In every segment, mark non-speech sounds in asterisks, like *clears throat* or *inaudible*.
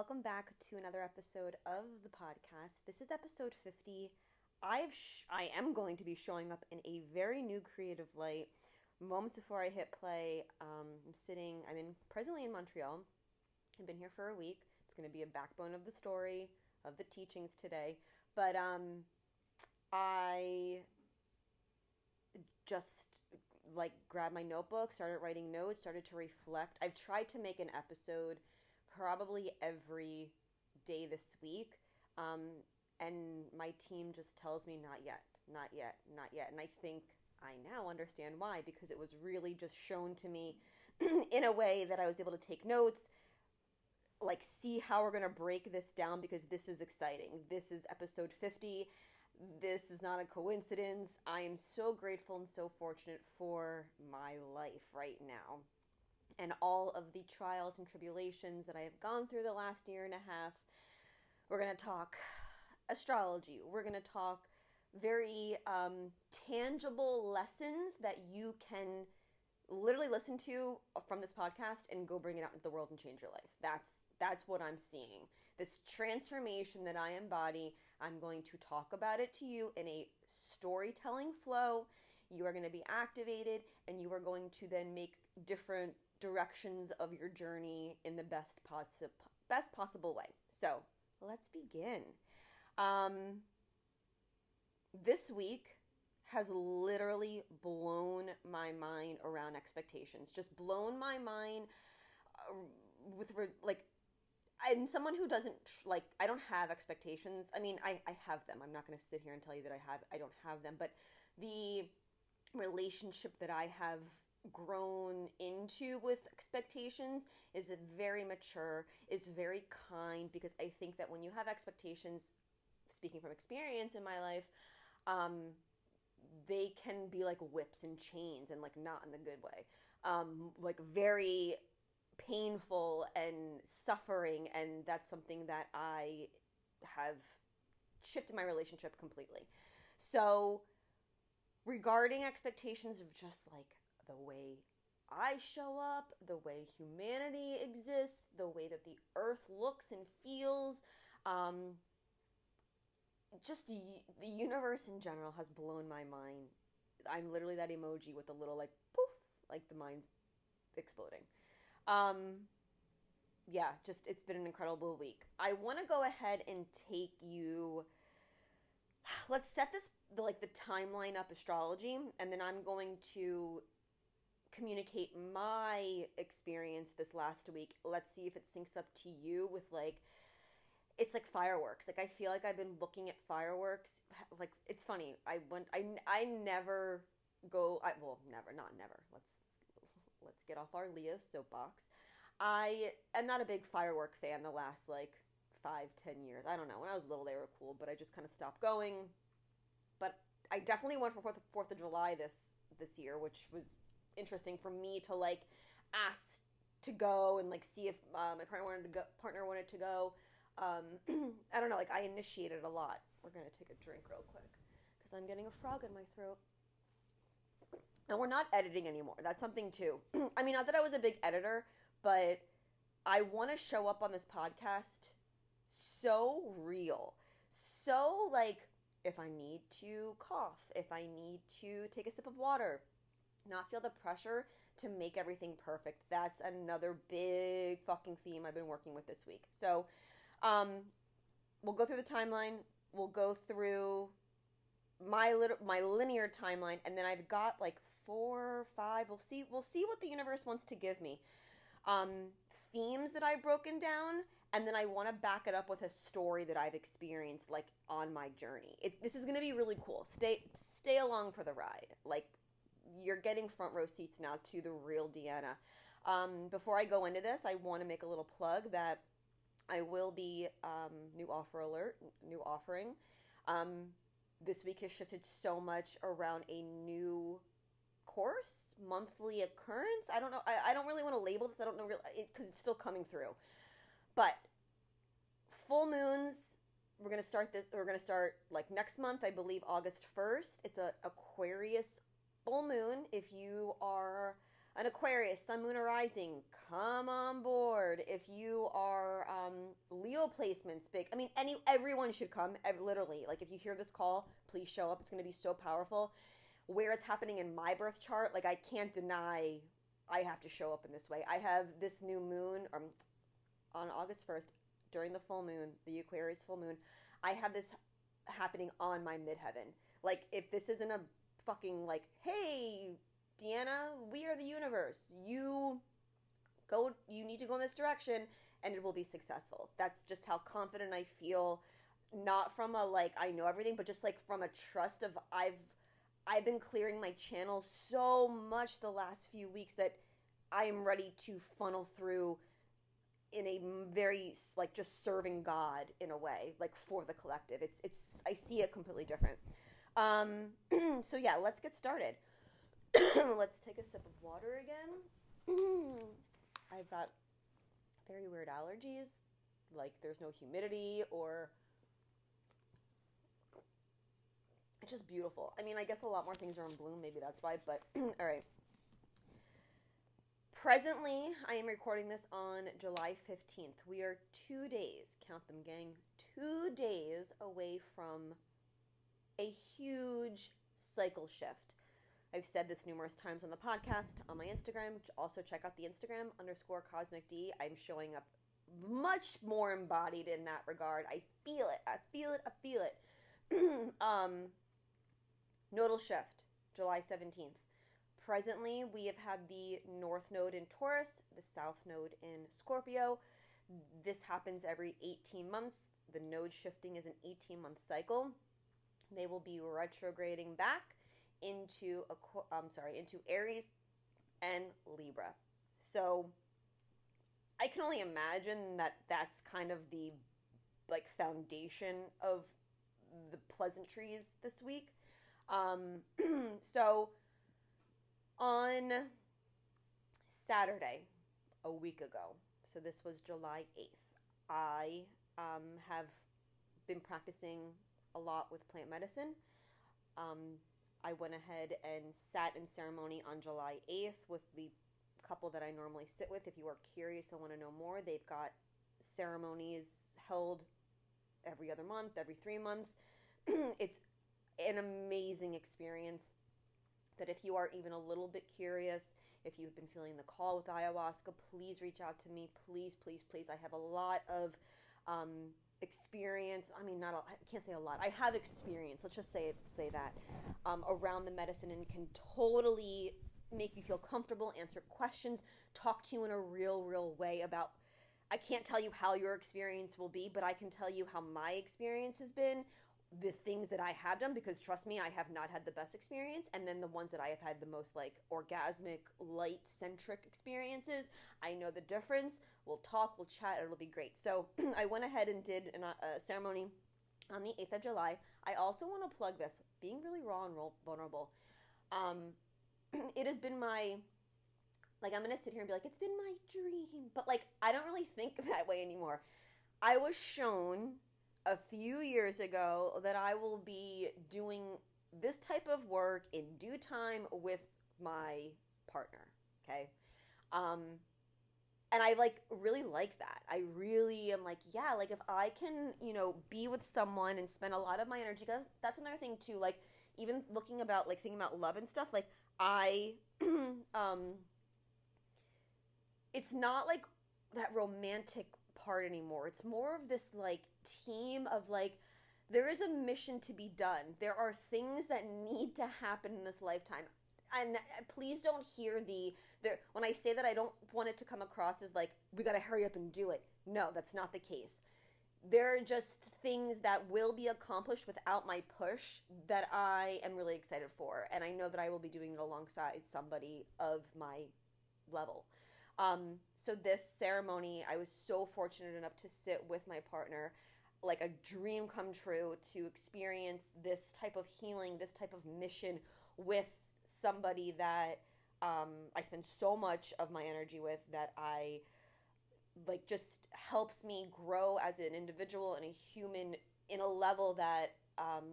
Welcome back to another episode of the podcast. This is episode 50. I've sh- I am going to be showing up in a very new creative light. Moments before I hit play, um, I'm sitting, I'm in presently in Montreal. I've been here for a week. It's going to be a backbone of the story, of the teachings today. But um, I just like grabbed my notebook, started writing notes, started to reflect. I've tried to make an episode probably every day this week. Um, and my team just tells me, not yet, not yet, not yet. And I think I now understand why, because it was really just shown to me *clears throat* in a way that I was able to take notes, like see how we're going to break this down, because this is exciting. This is episode 50 this is not a coincidence. I am so grateful and so fortunate for my life right now and all of the trials and tribulations that I have gone through the last year and a half. We're going to talk astrology. We're going to talk very um, tangible lessons that you can literally listen to from this podcast and go bring it out into the world and change your life. That's that's what I'm seeing. This transformation that I embody, I'm going to talk about it to you in a storytelling flow. You are going to be activated and you are going to then make different directions of your journey in the best possible best possible way. So, let's begin. Um this week has literally blown my mind around expectations. Just blown my mind uh, with like and someone who doesn't like I don't have expectations. I mean, I I have them. I'm not going to sit here and tell you that I have I don't have them, but the relationship that I have grown into with expectations is very mature, is very kind because I think that when you have expectations, speaking from experience in my life, um, they can be like whips and chains and like not in the good way. Um like very painful and suffering and that's something that i have shifted my relationship completely. So regarding expectations of just like the way I show up, the way humanity exists, the way that the earth looks and feels, um, just the universe in general has blown my mind. I'm literally that emoji with the little like poof, like the mind's exploding. Um, yeah, just it's been an incredible week. I want to go ahead and take you. Let's set this like the timeline up astrology, and then I'm going to communicate my experience this last week. Let's see if it syncs up to you with like it's like fireworks. Like I feel like I've been looking at fireworks. Like it's funny. I went. I I never go. I well never not never. Let's let's get off our Leo soapbox. I am not a big firework fan. The last like five ten years. I don't know. When I was little, they were cool, but I just kind of stopped going. But I definitely went for Fourth Fourth of July this this year, which was interesting for me to like ask to go and like see if uh, my partner wanted to go. Partner wanted to go um, *clears throat* I don't know, like I initiated a lot. We're gonna take a drink real quick because I'm getting a frog in my throat. And we're not editing anymore. That's something too. *clears throat* I mean, not that I was a big editor, but I want to show up on this podcast so real. So, like, if I need to cough, if I need to take a sip of water, not feel the pressure to make everything perfect. That's another big fucking theme I've been working with this week. So, um, we'll go through the timeline. We'll go through my little my linear timeline, and then I've got like four, five. We'll see. We'll see what the universe wants to give me. Um, themes that I've broken down, and then I want to back it up with a story that I've experienced, like on my journey. It, this is going to be really cool. Stay stay along for the ride. Like you're getting front row seats now to the real Deanna. Um, before I go into this, I want to make a little plug that I will be um, new offer alert, new offering. Um, this week has shifted so much around a new course, monthly occurrence. I don't know. I, I don't really want to label this. I don't know because it, it's still coming through. But full moons. We're gonna start this. We're gonna start like next month, I believe, August first. It's a Aquarius full moon. If you are an Aquarius, Sun, Moon, or Rising, come on board. If you are um, Leo placements, big. I mean, any everyone should come. Literally, like if you hear this call, please show up. It's going to be so powerful. Where it's happening in my birth chart, like I can't deny, I have to show up in this way. I have this new moon um, on August first during the full moon, the Aquarius full moon. I have this happening on my midheaven. Like if this isn't a fucking like, hey, Deanna, we are the universe. You go you need to go in this direction and it will be successful. That's just how confident I feel not from a like I know everything, but just like from a trust of I've I've been clearing my channel so much the last few weeks that I am ready to funnel through in a very like just serving God in a way, like for the collective. It's it's I see it completely different. Um, *clears throat* so yeah, let's get started. *clears throat* let's take a sip of water again. *clears throat* I've got very weird allergies, like there's no humidity or it's just beautiful. I mean, I guess a lot more things are in bloom, maybe that's why, but all right. Presently, I am recording this on July 15th. We are two days, count them, gang, two days away from a huge cycle shift. I've said this numerous times on the podcast, on my Instagram. Also, check out the Instagram underscore cosmic D. I'm showing up much more embodied in that regard. I feel it. I feel it. I feel it. *clears throat* um, nodal shift, July 17th. Presently, we have had the North Node in Taurus, the South Node in Scorpio. This happens every 18 months. The node shifting is an 18 month cycle. They will be retrograding back into a I'm sorry, into Aries and Libra. So I can only imagine that that's kind of the like foundation of the pleasantries this week. Um, *clears throat* so on Saturday, a week ago, so this was July 8th, I um, have been practicing a lot with plant medicine. Um, I went ahead and sat in ceremony on July 8th with the couple that I normally sit with. If you are curious and want to know more, they've got ceremonies held every other month, every three months. *clears throat* it's an amazing experience. That if you are even a little bit curious, if you've been feeling the call with ayahuasca, please reach out to me. Please, please, please. I have a lot of um, experience i mean not i can't say a lot. I have experience let's just say say that um, around the medicine and can totally make you feel comfortable answer questions talk to you in a real real way about i can't tell you how your experience will be but i can tell you how my experience has been the things that I have done because trust me, I have not had the best experience, and then the ones that I have had the most like orgasmic, light centric experiences. I know the difference. We'll talk, we'll chat, it'll be great. So *clears throat* I went ahead and did uh, a ceremony on the 8th of July. I also want to plug this being really raw and vulnerable. Um, *clears throat* it has been my like I'm gonna sit here and be like it's been my dream, but like I don't really think *laughs* that way anymore. I was shown a few years ago that I will be doing this type of work in due time with my partner. Okay. Um, and I like really like that. I really am like, yeah, like if I can, you know, be with someone and spend a lot of my energy, because that's another thing too. Like, even looking about, like, thinking about love and stuff, like, I, *clears throat* um, it's not like that romantic part anymore. It's more of this like team of like there is a mission to be done. There are things that need to happen in this lifetime. And uh, please don't hear the there when I say that I don't want it to come across as like we got to hurry up and do it. No, that's not the case. There are just things that will be accomplished without my push that I am really excited for and I know that I will be doing it alongside somebody of my level. Um, so this ceremony, I was so fortunate enough to sit with my partner, like a dream come true, to experience this type of healing, this type of mission with somebody that um, I spend so much of my energy with that I like just helps me grow as an individual and a human in a level that um,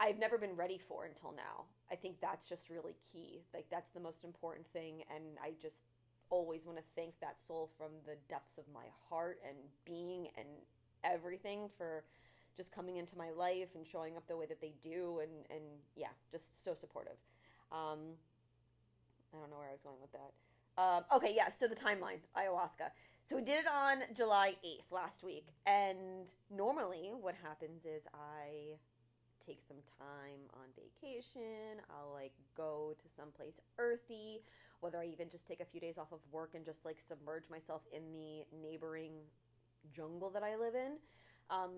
I've never been ready for until now. I think that's just really key. Like that's the most important thing, and I just always want to thank that soul from the depths of my heart and being and everything for just coming into my life and showing up the way that they do and and yeah just so supportive. Um, i don't know where i was going with that. Um, okay yeah so the timeline ayahuasca. So we did it on july 8th last week and normally what happens is i take some time on vacation i'll like go to someplace earthy whether i even just take a few days off of work and just like submerge myself in the neighboring jungle that i live in um,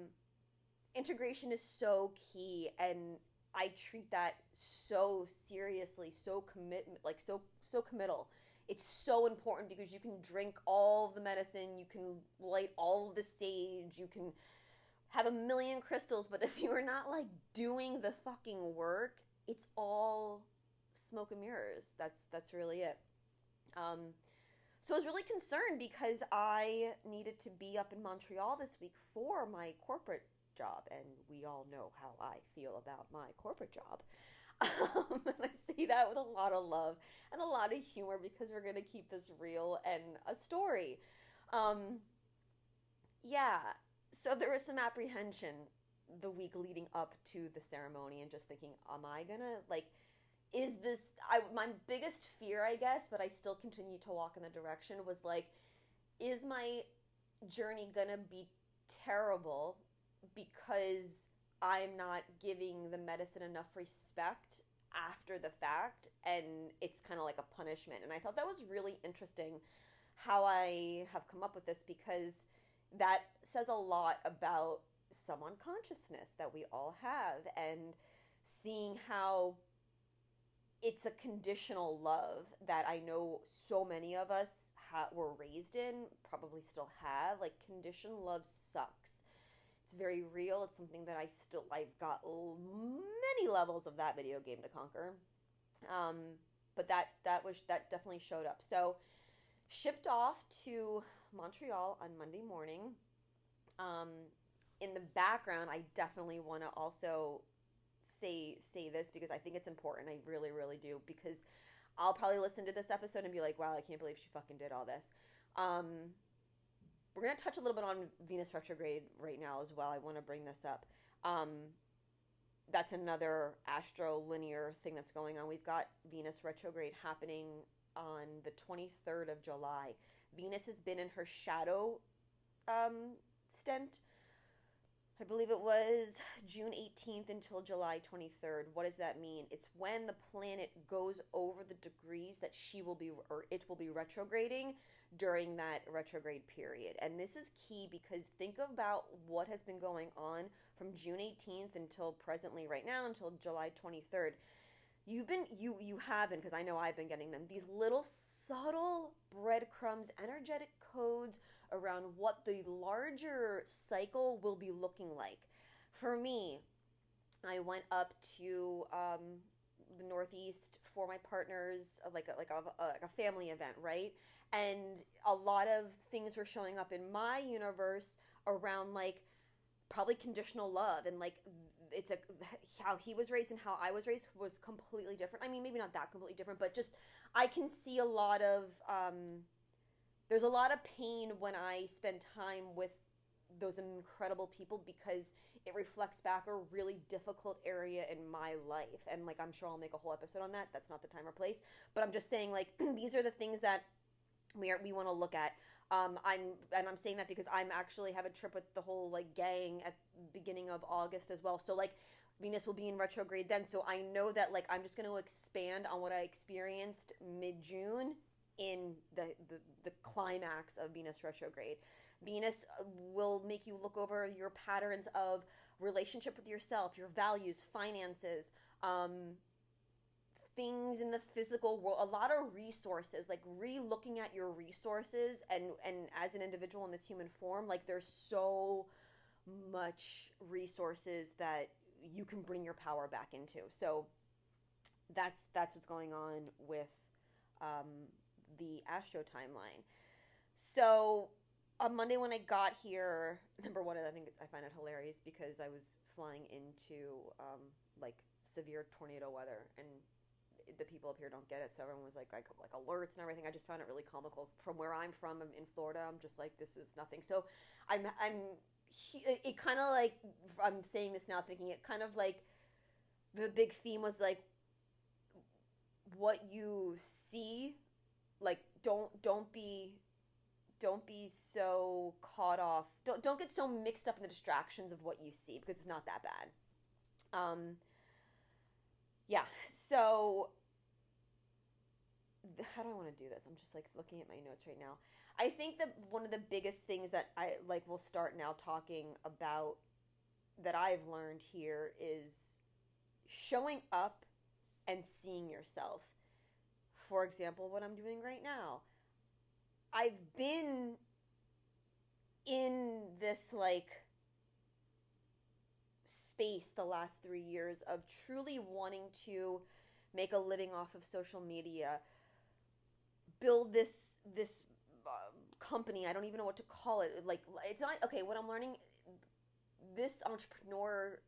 integration is so key and I treat that so seriously, so commitment like so so committal. It's so important because you can drink all the medicine, you can light all the sage, you can have a million crystals, but *laughs* if you are not like doing the fucking work, it's all smoke and mirrors. That's that's really it. Um, so I was really concerned because I needed to be up in Montreal this week for my corporate job, and we all know how I feel about my corporate job. *laughs* Um, and I say that with a lot of love and a lot of humor because we're going to keep this real and a story. Um, yeah, so there was some apprehension the week leading up to the ceremony and just thinking, am I to, like, is this I my biggest fear, I guess, but I still continue to walk in the direction was like is my journey to be terrible because I'm not giving the medicine enough respect after the fact and it's kind of like a punishment. And I thought that was really interesting how I have come up with this because that says a lot about some unconsciousness that we all have and seeing how it's a conditional love that I know so many of us ha- were raised in, probably still have. Like, conditional love sucks it's very real. It's something that I still I've got many levels of that video game to conquer. Um, but that that was that definitely showed up. So shipped off to Montreal on Monday morning. Um, in the background, I definitely want to also say say this because I think it's important. I really really do because I'll probably listen to this episode and be like, "Wow, I can't believe she fucking did all this." Um, we're to touch a little bit on Venus retrograde right now as well. I want to bring this up. Um, that's another astrolinear thing that's going on. We've got Venus retrograde happening on the 23rd of July. Venus has been in her shadow um, stent I believe it was June 18th until July 23rd. What does that mean? It's when the planet goes over the degrees that she will be or it will be retrograding during that retrograde period. And this is key because think about what has been going on from June 18th until presently right now until July 23rd. You've been you you haven't because I know I've been getting them. These little subtle breadcrumbs, energetic codes around what the larger cycle will be looking like. For me, I went up to um, the Northeast for my partners, uh, like a, like a, like a family event, right? And a lot of things were showing up in my universe around like probably conditional love and like it's a how he was raised and how I was raised was completely different. I mean, maybe not that completely different, but just I can see a lot of um, there's a lot of pain when I spend time with those incredible people because it reflects back a really difficult area in my life. And like, I'm sure I'll make a whole episode on that. That's not the time or place. But I'm just saying, like, *clears throat* these are the things that we are, we want to look at. Um, I'm and I'm saying that because I'm actually have a trip with the whole like gang at beginning of August as well. So like Venus will be in retrograde then. So I know that like I'm just going to expand on what I experienced mid June in the, the, the climax of Venus retrograde. Venus uh, will make you look over your patterns of relationship with yourself, your values, finances, um, things in the physical world, a lot of resources, like re-looking at your resources and and as an individual in this human form, like there's so much resources that you can bring your power back into. So that's that's what's going on with um, the Astro timeline. So on Monday when I got here, *laughs* number one, I think I find it hilarious because I was flying into um, like severe tornado weather and the people up here don't get it so everyone was like like, like alerts and everything. I just found it really comical. From where i'm from I'm in florida i'm just like this is nothing. So i'm i'm it, it kind of like i'm saying this now thinking it kind of like the big theme was like what you see like don't don't be don't be so caught off don't don't get so mixed up in the distractions of what you see because it's not that bad. Um yeah so how do i want to do this? I'm just like looking at my notes right now. I think that one of the biggest things that i like will start now talking about that i've learned here is showing up and seeing yourself. For example what i'm doing right now. I've been in this like space the last three years of truly wanting to make a living off of social media, build this this uh, company. I don't even know what to call it. Like it's not okay. What I'm learning, this entrepreneur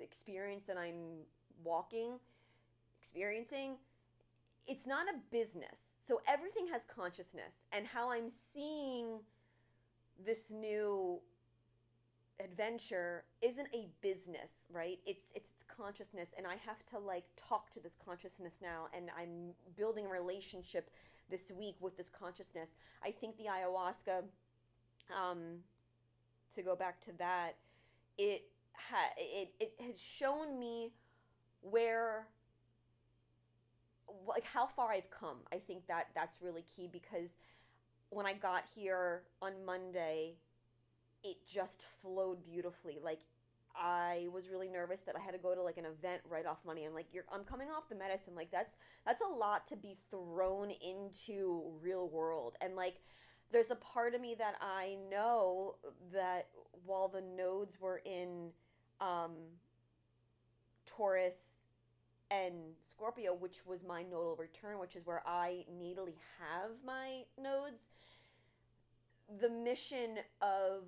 experience that I'm walking, experiencing it's not a business. So everything has consciousness. And how I'm seeing this new adventure isn't a business, right? It's it's its consciousness and I have to like talk to this consciousness now and I'm building a relationship this week with this consciousness. I think the ayahuasca um to go back to that, it ha- it it has shown me where like how far I've come. I think that that's really key because when I got here on Monday, it just flowed beautifully. Like I was really nervous that I had to go to like an event right off money. I'm like, you're, I'm coming off the medicine. Like that's that's a lot to be thrown into real world. And like, there's a part of me that I know that while the nodes were in um, Taurus and Scorpio, which was my nodal return, which is where I natally have my nodes, the mission of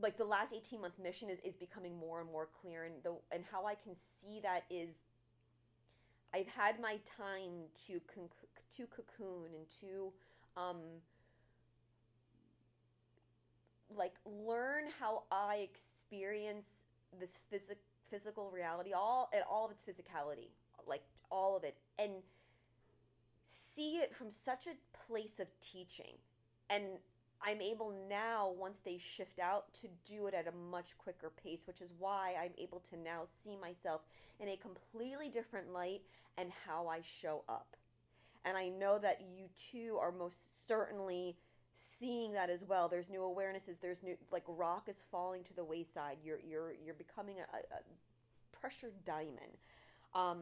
like the last 18 month mission is, is becoming more and more clear and the and how I can see that is I've had my time to con- to cocoon and to um like learn how I experience this physical physical reality, all and all of its physicality, like all of it, and see it from such a place of teaching. And I'm able now, once they shift out, to do it at a much quicker pace, which is why I'm able to now see myself in a completely different light and how I show up. And I know that you too are most certainly seeing that as well. There's new awarenesses. There's new like rock is falling to the wayside. You're you're you're becoming a, a pressured diamond. Um,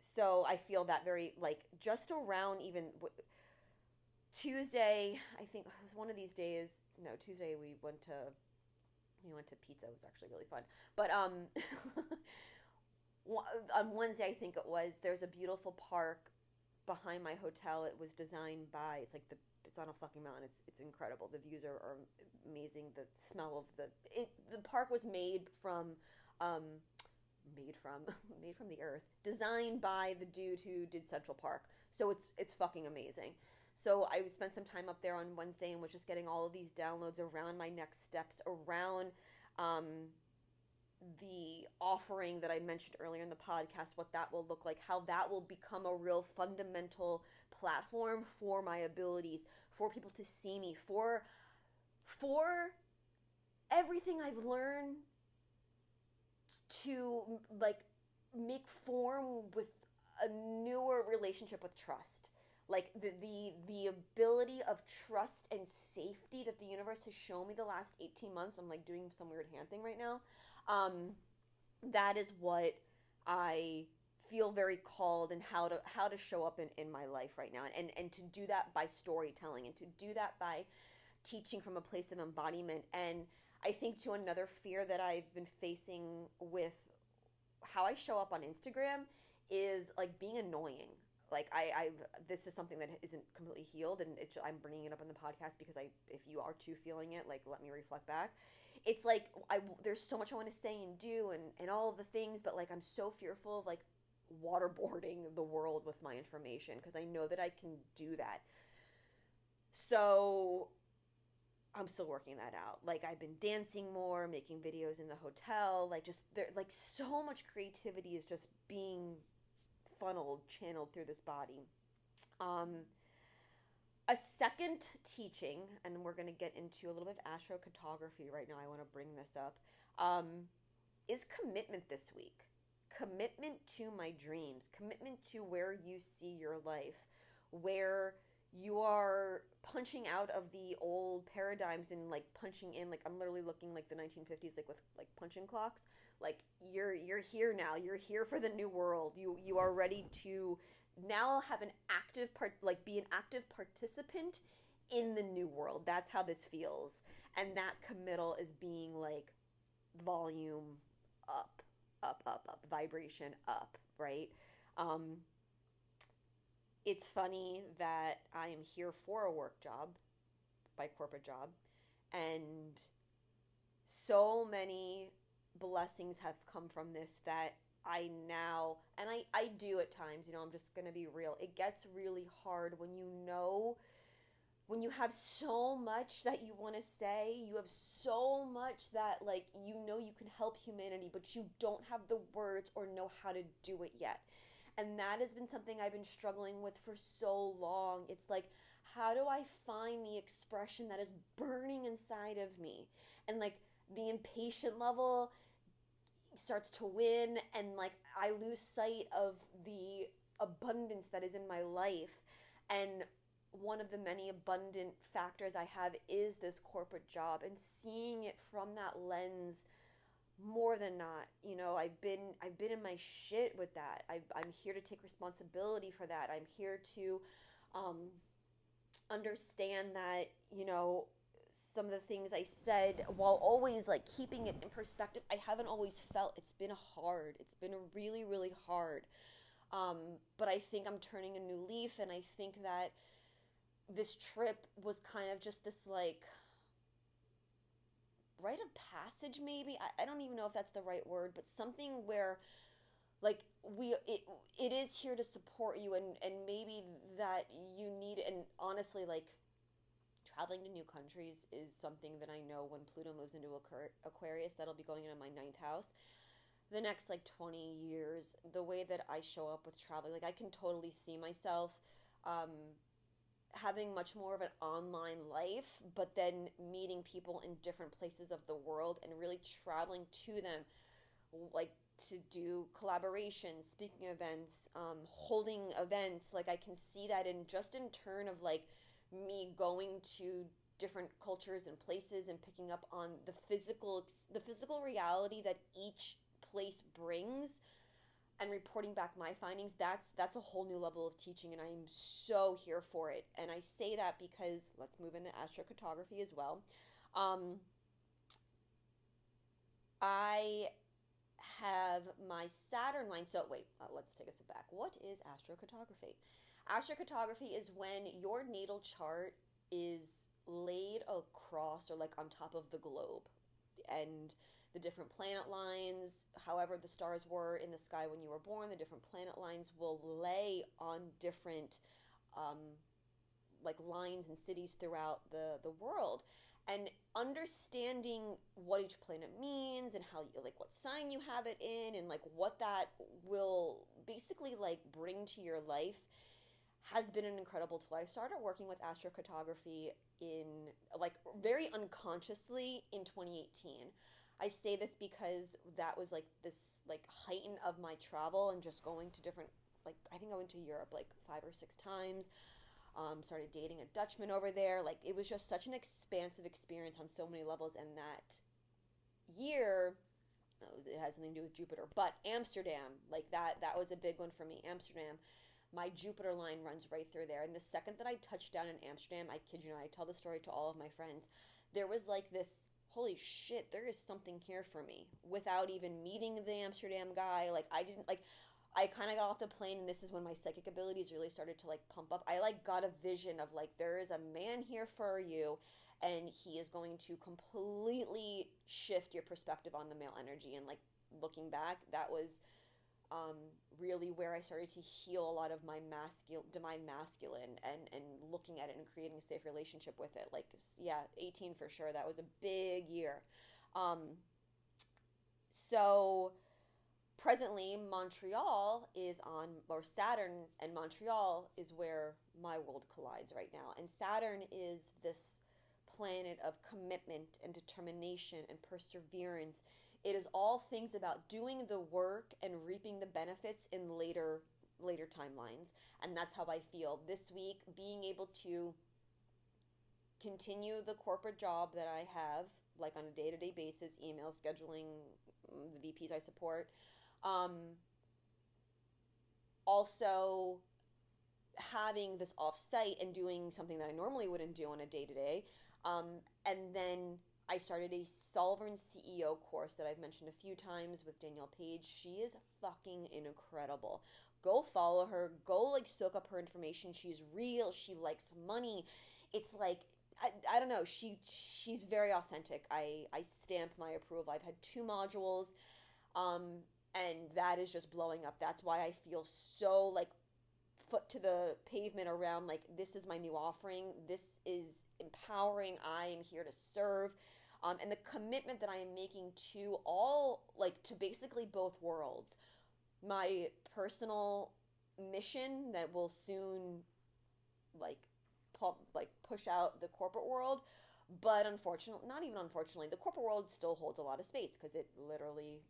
so I feel that very like just around even Tuesday. I think it was one of these days. No, Tuesday we went to we went to pizza. It was actually really fun. But um, *laughs* on Wednesday I think it was. There's a beautiful park behind my hotel. It was designed by. It's like the. It's on a fucking mountain. It's it's incredible. The views are, are amazing. The smell of the it. The park was made from. Um, made from *laughs* made from the earth designed by the dude who did central park so it's it's fucking amazing so i spent some time up there on wednesday and was just getting all of these downloads around my next steps around um, the offering that I mentioned earlier in the podcast, what that will look like, how that will become a real fundamental platform for my abilities, for people to see me, for for everything I've learned to like make form with a newer relationship with trust like the the the ability of trust and safety that the universe has shown me the last 18 months i'm like doing some weird hand thing right now um, that is what I feel very called and how to how to show up in, in my life right now and and to do that by storytelling and to do that by teaching from a place of embodiment and I think to another fear that I've been facing with how I show up on Instagram is like being annoying. Like I, I, this is something that isn't completely healed, and I'm bringing it up on the podcast because I, if you are too feeling it, like let me reflect back it's like I there's so much I want to say and do and and all the things, but like I'm so fearful of like waterboarding the world with my information because I know that I can do that. So I'm still working that out. Like I've been dancing more, making videos in the hotel, like just there like so much creativity is just being funneled, channeled through this body. Um a second teaching, and we're going to get into a little bit of astrocartography right now. I want to bring this up. Um, is commitment this week. Commitment to my dreams, commitment to where you see your life, where you are punching out of the old paradigms and like punching in like I'm literally looking like the 1950s like with like punching clocks. Like you're you're here now. You're here for the new world. You you are ready to now have an active part like be an active participant in the new world. That's how this feels. And that committal is being like volume up up up up vibration up right? Um it's funny that i am here for a work job by corporate job and so many blessings have come from this that I now, and I, I do at times, you know, I'm just going to be real. It gets really hard when you know, when you have so much that you want to say, you have so much that, like, you know, you can help humanity, but you don't have the words or know how to do it yet. And that has been something I've been struggling with for so long. It's like, how do I find the expression that is burning inside of me? And like the impatient level starts to win and like I lose sight of the abundance that is in my life and one of the many abundant factors I have is this corporate job and seeing it from that lens more than not you know I've been I've been in my shit with that I, I'm here to take responsibility for that I'm here to um, understand that you know some of the things I said while always like keeping it in perspective. I haven't always felt it's been hard. It's been really, really hard. Um, but I think I'm turning a new leaf, and I think that this trip was kind of just this like rite of passage, maybe. I, I don't even know if that's the right word, but something where like we it it is here to support you and and maybe that you need and honestly like traveling to new countries is something that I know when Pluto moves into Aquarius, that'll be going into my ninth house. The next like 20 years, the way that I show up with traveling, like I can totally see myself um, having much more of an online life, but then meeting people in different places of the world and really traveling to them, like to do collaborations, speaking events, um, holding events. Like I can see that in just in turn of like me going to different cultures and places and picking up on the physical the physical reality that each place brings and reporting back my findings that's that's a whole new level of teaching and i'm so here for it. And i say that because let's move into astrocartography as well um, i have my saturn line so wait uh, let's take a step back. What is astrocartography Astrocartography is when your natal chart is laid across or like on top of the globe and the different planet lines, however the stars were in the sky when you were born, the different planet lines will lay on different um, like lines and cities throughout the the world and understanding what each planet means and how you like what sign you have it in and like what that will basically like bring to your life has been an incredible tool. I started working with astrocartography in like very unconsciously in 2018. I say this because that was like this like heighten of my travel and just going to different like I think I went to Europe like five or six times. Um, started dating a Dutchman over there. Like it was just such an expansive experience on so many levels. And that year, oh, it has something to do with Jupiter, but Amsterdam, like that, that was a big one for me. Amsterdam my Jupiter line runs right through there. And the second that I touched down in Amsterdam, I kid you not, I tell the story to all of my friends. There was like this holy shit, there is something here for me without even meeting the Amsterdam guy. Like, I didn't, like, I kind of got off the plane, and this is when my psychic abilities really started to like pump up. I like got a vision of like, there is a man here for you, and he is going to completely shift your perspective on the male energy and like looking back that was um, really where I started to heal a lot of my masculine, divine masculine, and and looking at it and creating a safe relationship with it. Like, yeah, eighteen for sure. That was a big year. Um, so presently, Montreal is on, or Saturn and Montreal is where my world collides right now, and Saturn is this planet of commitment and determination and perseverance it is all things about doing the work and reaping the benefits in later later timelines. And that's how I feel this week being able to continue the corporate job that I have like on a day-to-day basis, email scheduling, the VPs I support. Um, also having this off-site and doing something that I normally wouldn't do on a day-to-day. Um, and then I started a Sovereign CEO course that I've mentioned a few times with Danielle Page. She is fucking incredible. Go follow her. Go like soak up her information. She's real. She likes money. It's like I, I don't know. She she's very authentic. I I stamp my approval. I've had two modules, um, and that is just blowing up. That's why I feel so like foot to the pavement around like this is my new offering. This is empowering. I am here to serve um, and the commitment that I am making to all, like, to basically both worlds. My personal mission that will soon, like, pump, like, push out the corporate world. But unfortunately, not even unfortunately, the corporate world still holds a lot of space because it literally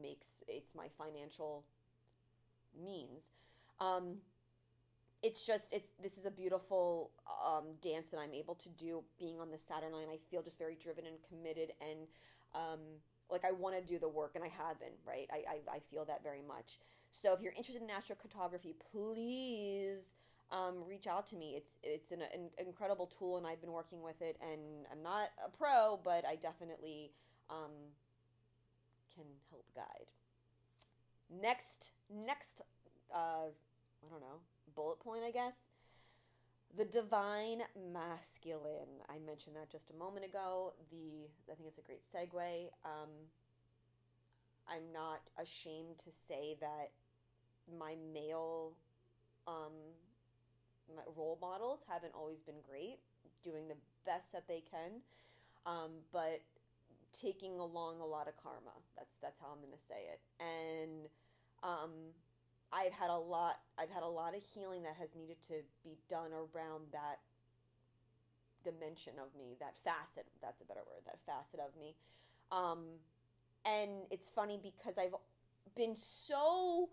makes it's my financial means. Um, it's just it's this is a beautiful um, dance that I'm able to do being on the Saturn line. I feel just very driven and committed and um, like I want to do the work and I have been right. I, I, I feel that very much. So if you're interested in astrocartography, please um, reach out to me. It's it's an, an, incredible tool and I've been working with it and I'm not a pro, but I definitely um, can help guide. Next next uh, I don't know bullet point, I guess. The divine masculine. I mentioned that just a moment ago. The I think it's a great segue. Um, I'm not ashamed to say that my male um, my role models haven't always been great, doing the best that they can, um, but taking along a lot of karma. That's that's how I'm going to say it. And um, I've had a lot I've had a lot of healing that has needed to be done around that dimension of me, that facet, that's a better word, that facet of me. Um, and it's funny because I've been so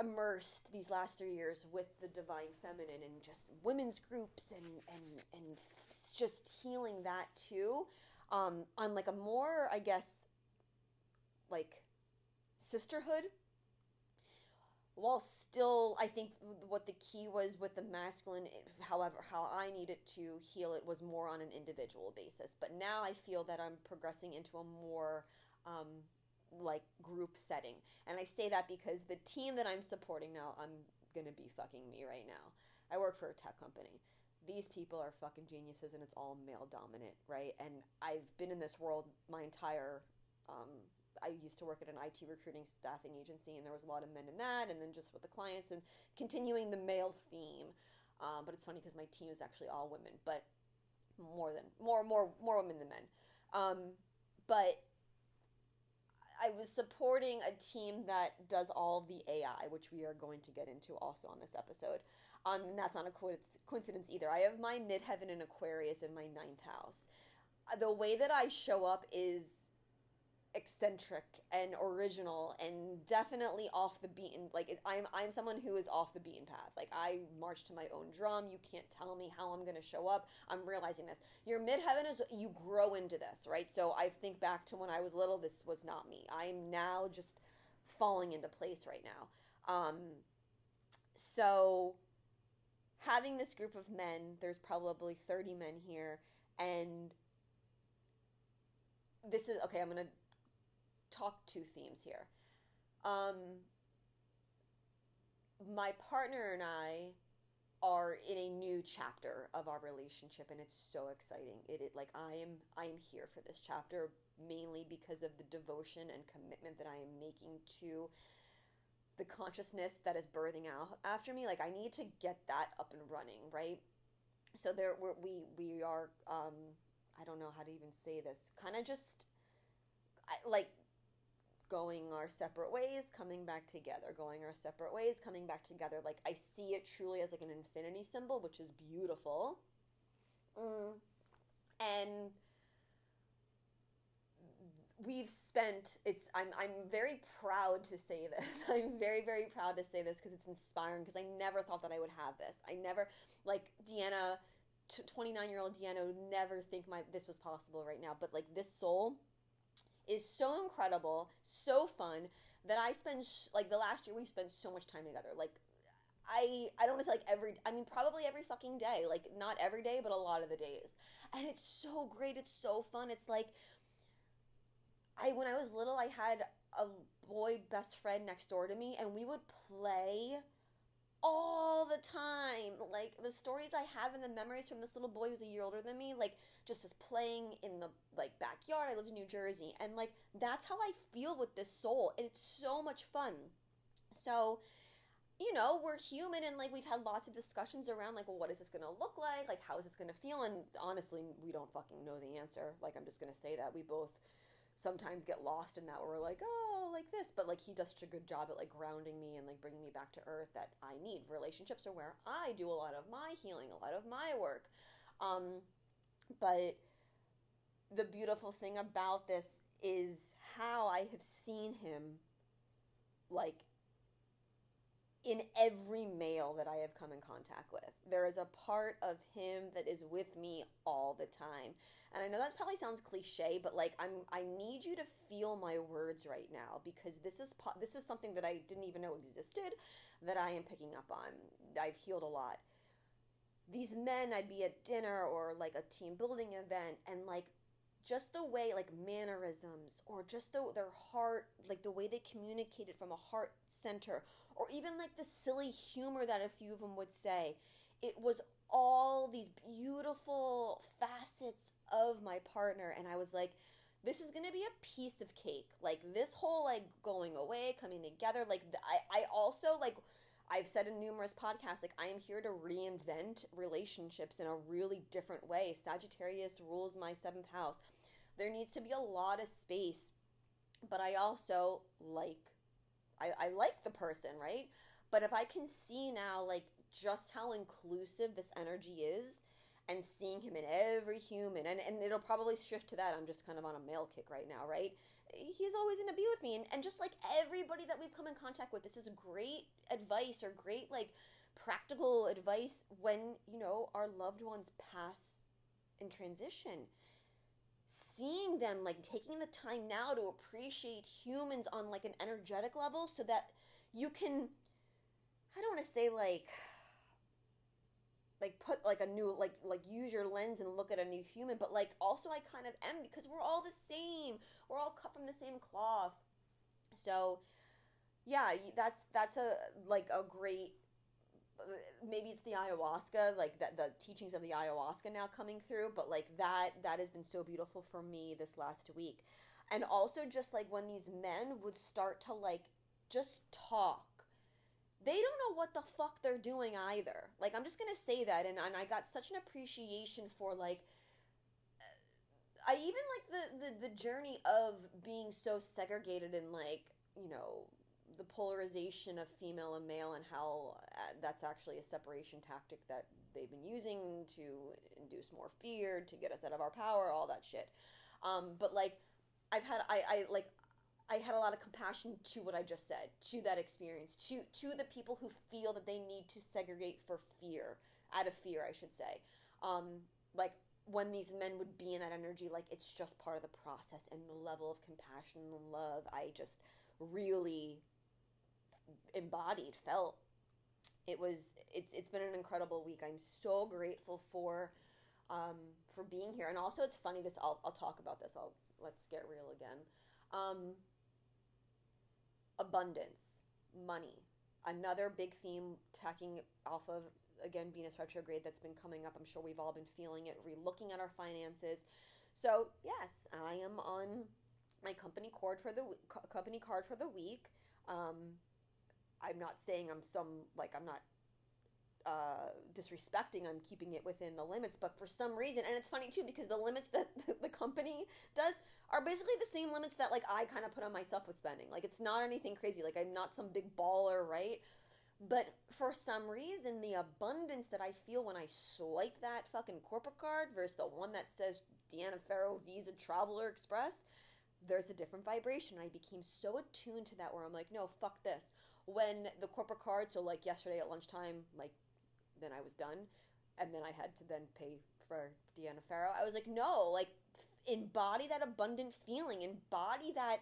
immersed these last three years with the divine feminine and just women's groups and and and just healing that too um, on like a more i guess like sisterhood while still i think what the key was with the masculine however how i needed to heal it was more on an individual basis. But now i feel that i'm progressing into a more um, like group setting. And i say that because the team that i'm supporting now i'm gonna be fucking me right now. I work for a tech company. These people are fucking geniuses and it's all male dominant right? And i've been in this world my entire um, I used to work at an IT recruiting staffing agency, and there was a lot of men in that, and then just with the clients and continuing the male theme. Um, but it's funny because my team is actually all women, but more than more more more women than men. Um, but I was supporting a team that does all the AI, which we are going to get into also on this episode. Um, and that's not a coincidence either. I have my midheaven and Aquarius in my ninth house. The way that I show up is eccentric and original and definitely off the beaten like i'm i'm someone who is off the beaten path. Like i march to my own drum. You can't tell me how i'm going to show up. I'm realizing this. Your midheaven is you grow into this right? So i think back to when i was little this was not me. I'm now just falling into place right now. Um so having this group of men there's probably 30 men here and this is okay i'm to talk two themes here. Um, my partner and I are in a new chapter of our relationship and it's so exciting. It, it like i am i am here for this chapter mainly because of the devotion and commitment that i am making to the consciousness that is birthing out after me. Like i need to get that up and running right? So there we're, we we are um i don't know how to even say this kind of just I, like going our separate ways, coming back together, going our separate ways, coming back together. Like I see it truly as like an infinity symbol, which is beautiful. Mm. And we've spent it's I'm I'm very proud to say this. *laughs* I'm very very proud to say this because it's inspiring because I never thought that I would have this. I never like Deanna 29 year old Deanna would never think my this was possible right now, but like this soul is so incredible, so fun that I spend like the last year we spent so much time together. Like I I don't want to say like every I mean probably every fucking day. Like not every day, but a lot of the days. And it's so great. It's so fun. It's like I when I was little, I had a boy best friend next door to me and we would play all the time. Like the stories I have and the memories from this little boy who's a year older than me, like just as playing in the like backyard. I lived in New Jersey, and like that's how I feel with this soul, and it's so much fun. So, you know, we're human, and like we've had lots of discussions around like, well, what is this gonna look like? Like, how is this gonna feel? And honestly, we don't fucking know the answer. Like, I'm just gonna say that we both sometimes get lost in that where we're like, oh, like this. But like he does such a good job at like grounding me and like bringing me back to earth that I need. Relationships are where I do a lot of my healing, a lot of my work. Um, but the beautiful thing about this is how I have seen him like in every male that I have come in contact with. There is a part of him that is with me all the time. And I know that probably sounds cliche, but like I'm I need you to feel my words right now because this is this is something that I didn't even know existed that I am picking up on. I've healed a lot. These men, I'd be at dinner or like a team building event and like just the way like mannerisms or just the, their heart like the way they communicated from a heart center or even like the silly humor that a few of them would say. It was all these beautiful facets of my partner and i was like this is gonna be a piece of cake. Like this whole like going away coming together like i i also like i've said in numerous podcasts like i am here to reinvent relationships in a really different way. Sagittarius rules my seventh house. There needs to be a lot of space but i also like I, I like the person right? But if i can see now like just how inclusive this energy is and seeing him in every human and, and it'll probably shift to that. I'm just kind of on a male kick right now right? He's always going to be with me. And, and just like everybody that we've come in contact with this is great advice or great like practical advice when you know our loved ones pass in transition seeing them like taking the time now to appreciate humans on like an energetic level so that you can i don't want to say like like put like a new like like use your lens and look at a new human but like also i kind of am because we're all the same. We're all cut from the same cloth. So yeah that's that's a like a great maybe it's the ayahuasca like that the teachings of the ayahuasca now coming through but like that that has been so beautiful for me this last week and also just like when these men would start to like just talk they don't know what the fuck they're doing either. Like I'm just gonna say that, and, and I got such an appreciation for like. I even like the, the the journey of being so segregated and like you know the polarization of female and male and how uh, that's actually a separation tactic that they've been using to induce more fear to get us out of our power all that shit um, but like i've had i i like I had a lot of compassion to what I just said, to that experience, to to the people who feel that they need to segregate for fear, out of fear, I should say. Um, like when these men would be in that energy, like it's just part of the process, and the level of compassion and love I just really embodied, felt. It was it's it's been an incredible week. I'm so grateful for um, for being here, and also it's funny. This I'll I'll talk about this. I'll let's get real again. Um, abundance, money, another big theme tacking off of again Venus retrograde that's been coming up. I'm sure we've all been feeling it, re-looking at our finances. So yes, I am on my company card for the company card for the week. Um, I'm not saying I'm some like I'm not uh, disrespecting. I'm keeping it within the limits, but for some reason, and it's funny too because the limits that *laughs* the company does are basically the same limits that like I kind of put on myself with spending. Like it's not anything crazy. Like I'm not some big baller, right? But for some reason, the abundance that I feel when I swipe that fucking corporate card versus the one that says Deanna Farrow Visa Traveler Express, there's a different vibration. I became so attuned to that where I'm like, no, fuck this. When the corporate card, so like yesterday at lunchtime, like then I was done, and then I had to then pay for Deanna Farrow. I was like, no, like embody that abundant feeling, embody that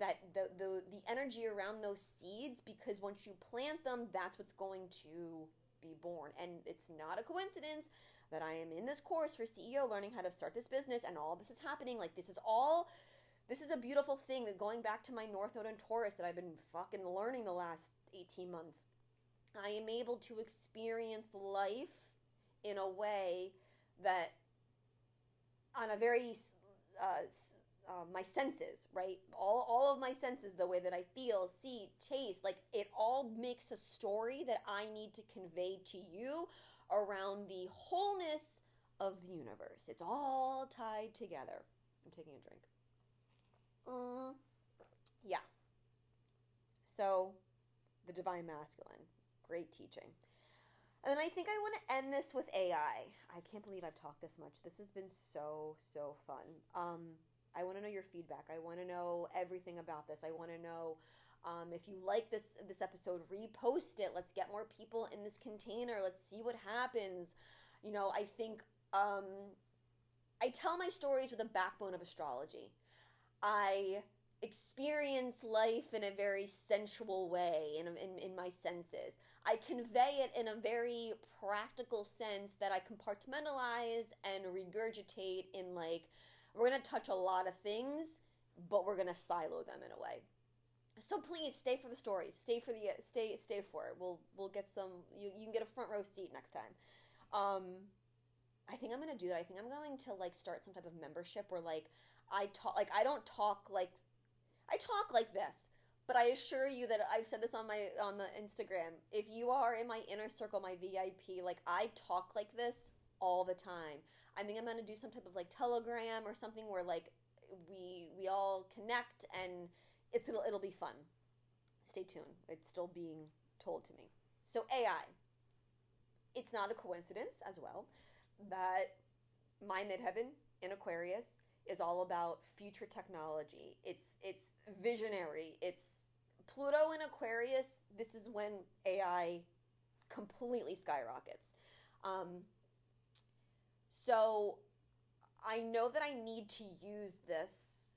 that the, the the energy around those seeds because once you plant them that's what's going to be born and it's not a coincidence that I am in this course for CEO learning how to start this business and all this is happening like this is all this is a beautiful thing that going back to my North Node and Taurus that I've been fucking learning the last 18 months I am able to experience life in a way that on a very uh, uh, my senses, right? All, all of my senses, the way that I feel, see, taste, like it all makes a story that I need to convey to you around the wholeness of the universe. It's all tied together. I'm taking a drink. Um, yeah. So, the divine masculine, great teaching. And then I think I want to end this with AI. I can't believe I've talked this much. This has been so, so fun. Um, I want to know your feedback. I want to know everything about this. I want to know um, if you like this this episode, repost it. Let's get more people in this container. Let's see what happens. You know, I think um, I tell my stories with a backbone of astrology. I experience life in a very sensual way in, in, in my senses. I convey it in a very practical sense that I compartmentalize and regurgitate in like we're going to touch a lot of things, but we're going to silo them in a way. So please stay for the stories. Stay for the stay stay for it. We'll we'll get some. You you can get a front row seat next time. Um, I think I'm gonna do that. I think I'm going to like start some type of membership where like I talk like I don't talk like I talk like this, but I assure you that I've said this on my on the Instagram. If you are in my inner circle, my VIP, like I talk like this all the time. I think I'm gonna do some type of like Telegram or something where like we we all connect and it's it'll, it'll be fun. Stay tuned. It's still being told to me. So AI. It's not a coincidence as well that my midheaven in Aquarius is all about future technology. It's it's visionary. It's Pluto in Aquarius. This is when AI completely skyrockets. Um, so I know that I need to use this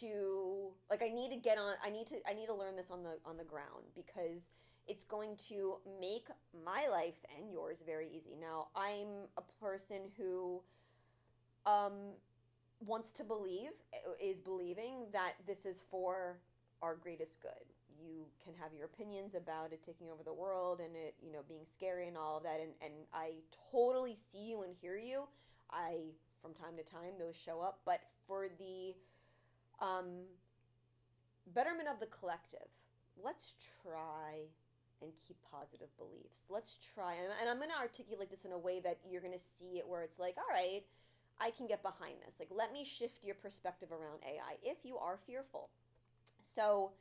to like I need to get on I need to I need to learn this on the on the ground because it's going to make my life and yours very easy. Now, I'm a person who um wants to believe is believing that this is for our greatest good. You can have your opinions about it taking over the world and it, you know, being scary and all of that and and I totally see you and hear you. I from time to time those show up, but for the um betterment of the collective, let's try and keep positive beliefs. Let's try and, and I'm going to articulate this in a way that you're going to see it where it's like, all right, I can get behind this. Like, let me shift your perspective around AI if you are fearful. So,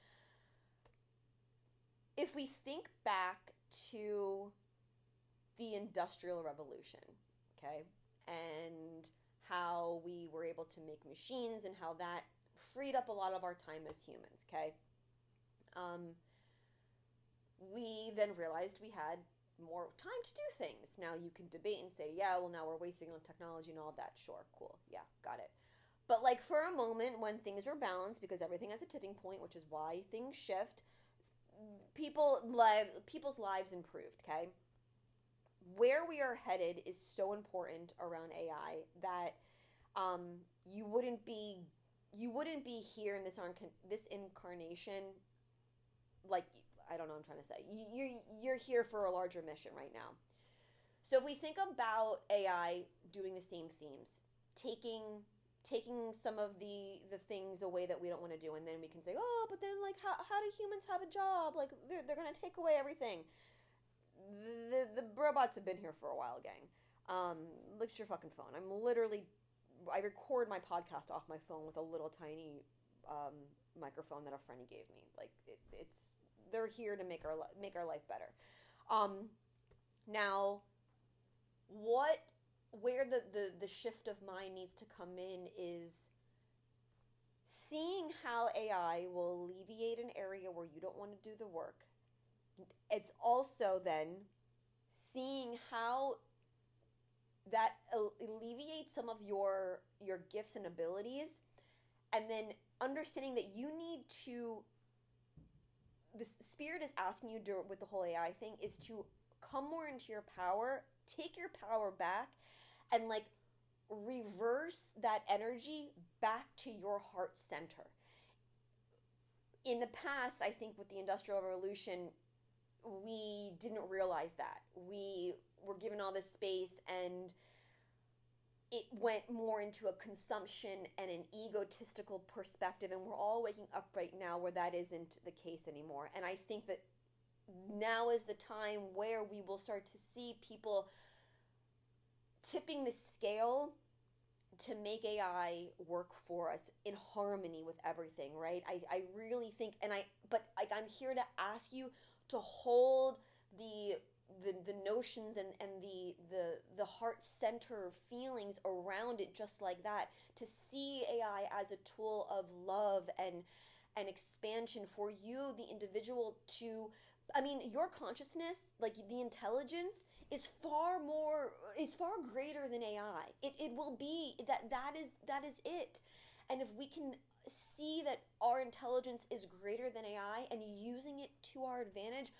if we think back to the Industrial Revolution, okay, and how we were able to make machines and how that freed up a lot of our time as humans, okay? Um, we then realized we had more time to do things. Now you can debate and say, yeah, well, now we're wasting on technology and all that. Sure, cool. Yeah, got it. But like for a moment when things were balanced, because everything has a tipping point, which is why things shift, people live people's lives improved, okay? Where we are headed is so important around AI that um, you wouldn't be you wouldn't be here in this this incarnation like I don't know I'm trying to say. You're, you're here for a larger mission right now. So if we think about AI doing the same themes, taking taking some of the the things away that we don't want to do and then we can say oh but then like how, how do humans have a job? Like they're, they're gonna take away everything. The, the, the robots have been here for a while gang. Um look at your fucking phone. I'm literally i record my podcast off my phone with a little tiny um, microphone that a friend gave me. Like it, it's they're here to make our make our life better um now what where the, the, the shift of mind needs to come in is seeing how AI will alleviate an area where you don't want to do the work. It's also then seeing how that alleviates some of your your gifts and abilities and then understanding that you need to the spirit is asking you to with the whole AI thing is to come more into your power, take your power back and like reverse that energy back to your heart center. In the past, I think with the Industrial Revolution, we didn't realize that. We were given all this space and it went more into a consumption and an egotistical perspective and we're all waking up right now where that isn't the case anymore and i think that now is the time where we will start to see people tipping the scale to make AI work for us in harmony with everything, right? I, I really think, and I, but like I'm here to ask you to hold the the, the notions and, and the, the the heart center feelings around it just like that to see AI as a tool of love and and expansion for you the individual to I mean, your consciousness, like the intelligence, is far more is far greater than AI. It it will be that that is that is it. And if we can see that our intelligence is greater than AI and using it to our advantage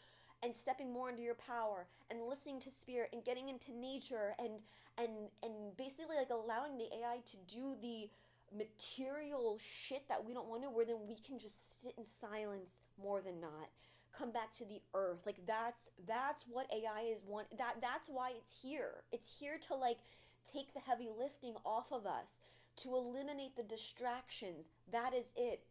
and stepping more into your power and listening to spirit and getting into nature and and and basically like allowing the AI to do the material shit that we don't want to where then we can just sit in silence more than not. Come back to the earth. Like that's that's what ai is one that that's why it's here. It's here to like take the heavy lifting off of us to eliminate the distractions. That is it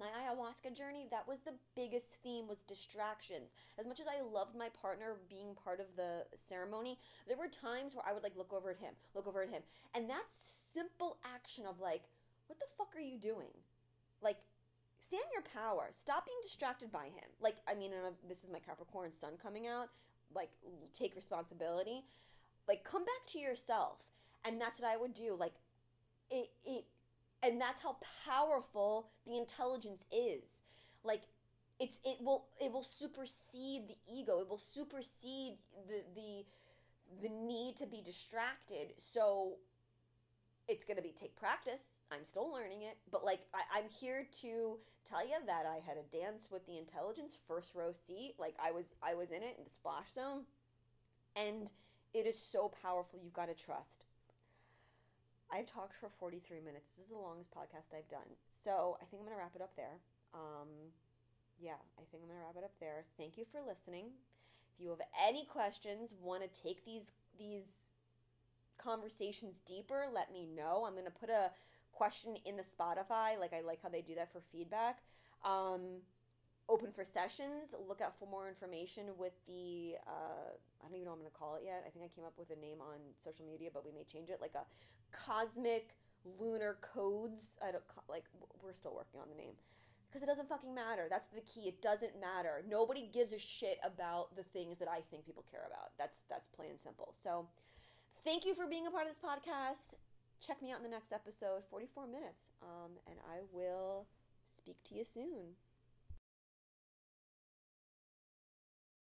my ayahuasca journey that was the biggest theme was distractions as much as i loved my partner being part of the ceremony there were times where i would like look over at him look over at him and that simple action of like what the fuck are you doing like stand your power. Stop being distracted by him. Like, I mean, this is my Capricorn sun coming out. Like, take responsibility. Like, come back to yourself. And that's what I would do. Like, that's how powerful the intelligence is. Like, it's, it will, it will supersede the ego. It will supersede the, the, the need to be distracted. So it's going to be take practice. I'm still learning it, but like I, am here to tell you that I had a dance with the intelligence first row seat. Like I was I was in it in the splash zone, and it is so powerful. You've got to trust. I've talked for 43 minutes. This is the longest podcast I've done. So I think I'm going to wrap it up there. Um, yeah, I think I'm going to wrap it up there. Thank you for listening. If you have any questions, want to take these these conversations deeper, let me know. I'm going to put a question in the Spotify. Like, I like how they do that for feedback. Um, open for sessions. Look out for more information with the, uh, I don't even know I'm going to call it yet. I think I came up with a name on social media, but we may change it. Like a cosmic lunar codes. I don't, like, we're still working on the name because it doesn't fucking matter. That's the key. It doesn't matter. Nobody gives a shit about the things that I think people care about. That's that's plain and simple. So, Thank you for being a part of this podcast. Check me out in the next episode, 44 minutes, um, and I will speak to you soon.